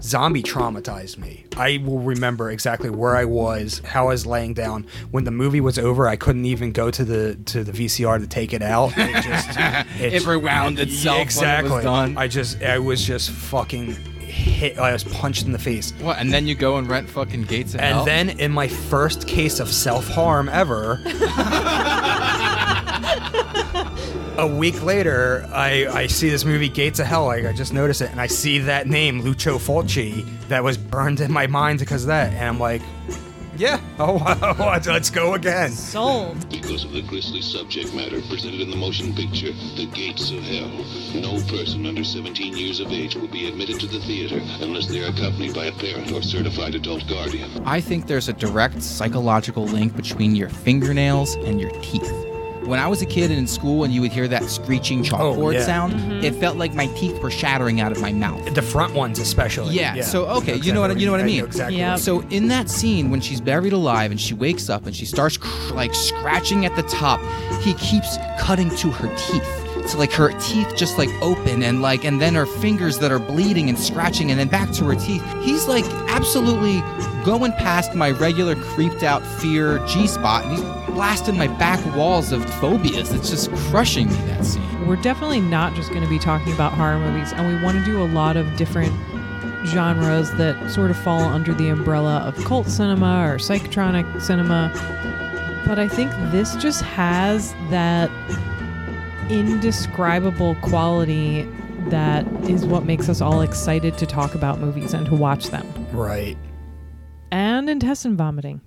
Zombie traumatized me. I will remember exactly where I was, how I was laying down. When the movie was over, I couldn't even go to the to the VCR to take it out. It just It rewound itself it exactly. done. I just I was just fucking hit. I was punched in the face. What? And then you go and rent fucking Gates of Hell. And then in my first case of self harm ever, a week later, I, I see this movie Gates of Hell. Like I just noticed it, and I see that name Lucio Fulci that was burned in my mind because of that, and I'm like, yeah, oh wow, let's go again. Sold. Because of the grisly subject matter presented in the motion picture, The Gates of Hell, no person under 17 years of age will be admitted to the theater unless they are accompanied by a parent or certified adult guardian. I think there's a direct psychological link between your fingernails and your teeth. When I was a kid and in school and you would hear that screeching oh, chalkboard Oh, yeah. sound, mm-hmm. it felt like my teeth were shattering out of my mouth. The front ones especially. Yeah, so, okay, you know what you know what I mean. exactly. Yeah. So in that scene when she's buried alive and she wakes up and she starts cr- like scratching at the top, he keeps cutting to her teeth. So like her teeth just like open and like and then her fingers that are bleeding and scratching and then back to her teeth. He's like absolutely going past my regular creeped out fear G spot and he's blasting my back walls of phobias. It's just crushing me that scene. We're definitely not just going to be talking about horror movies, and we want to do a lot of different genres that sort of fall under the umbrella of cult cinema or psychotronic cinema. But I think this just has that indescribable quality that is what makes us all excited to talk about movies and to watch them. right. And intestine vomiting.